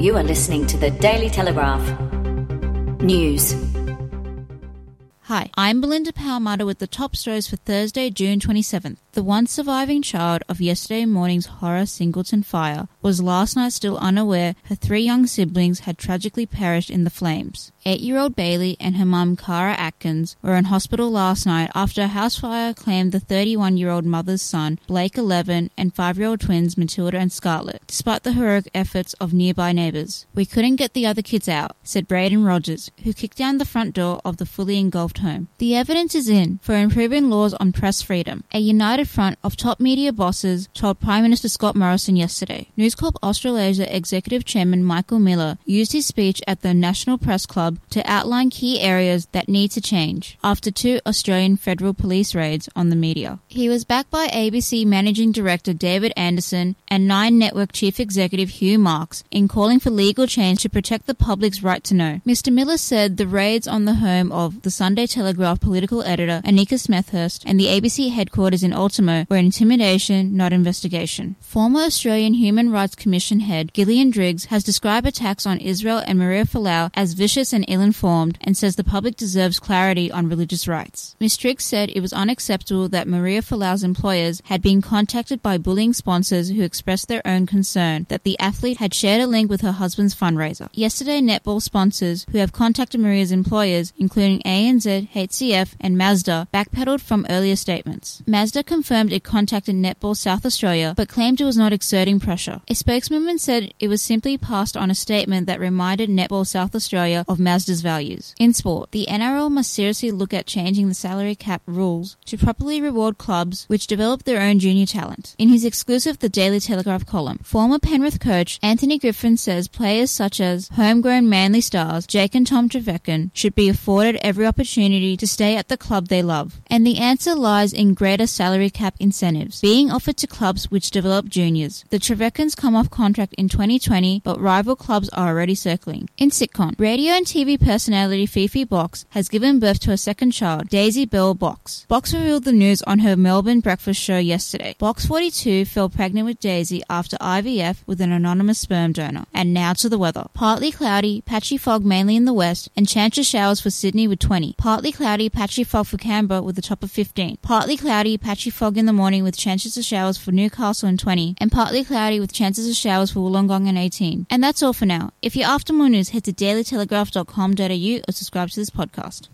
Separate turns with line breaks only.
You are listening to the Daily Telegraph. News.
Hi, I'm Belinda Powell with the top stories for Thursday, June 27th. The one surviving child of yesterday morning's horror Singleton fire was last night still unaware her three young siblings had tragically perished in the flames. Eight year old Bailey and her mum, Cara Atkins, were in hospital last night after a house fire claimed the 31 year old mother's son, Blake 11, and five year old twins, Matilda and Scarlett, despite the heroic efforts of nearby neighbours. We couldn't get the other kids out, said Braden Rogers, who kicked down the front door of the fully engulfed home. The evidence is in for improving laws on press freedom. A united front of top media bosses told Prime Minister Scott Morrison yesterday. News Corp Australasia Executive Chairman Michael Miller used his speech at the National Press Club to outline key areas that need to change after two Australian federal police raids on the media. He was backed by ABC Managing Director David Anderson and Nine Network Chief Executive Hugh Marks in calling for legal change to protect the public's right to know. Mr. Miller said the raids on the home of the Sunday Telegraph political editor Annika Smethurst and the ABC headquarters in Were intimidation, not investigation. Former Australian Human Rights Commission head Gillian Triggs has described attacks on Israel and Maria Folau as vicious and ill informed and says the public deserves clarity on religious rights. Ms. Triggs said it was unacceptable that Maria Folau's employers had been contacted by bullying sponsors who expressed their own concern that the athlete had shared a link with her husband's fundraiser. Yesterday, netball sponsors who have contacted Maria's employers, including ANZ, HCF, and Mazda, backpedaled from earlier statements. Mazda confirmed it contacted Netball South Australia, but claimed it was not exerting pressure. A spokeswoman said it was simply passed on a statement that reminded Netball South Australia of Mazda Mazda's values. In sport, the NRL must seriously look at changing the salary cap rules to properly reward clubs which develop their own junior talent. In his exclusive The Daily Telegraph column, former Penrith coach Anthony Griffin says players such as homegrown Manly stars Jake and Tom Trbojevic should be afforded every opportunity to stay at the club they love. And the answer lies in greater salary cap incentives being offered to clubs which develop juniors. The Trbojevics come off contract in 2020, but rival clubs are already circling. In sitcom, radio and TV personality Fifi Box has given birth to a second child, Daisy Bell Box. Box revealed the news on her Melbourne breakfast show yesterday. Box 42 fell pregnant with Daisy after IVF with an anonymous sperm donor. And now to the weather. Partly cloudy, patchy fog mainly in the west, and chance of showers for Sydney with 20. Partly cloudy, patchy fog for Canberra with a top of 15. Partly cloudy, patchy fog in the morning with chances of showers for Newcastle and 20. And partly cloudy with chances of showers for Wollongong and 18. And that's all for now. If you're after more news, head to dailytelegraph.com or subscribe to this podcast.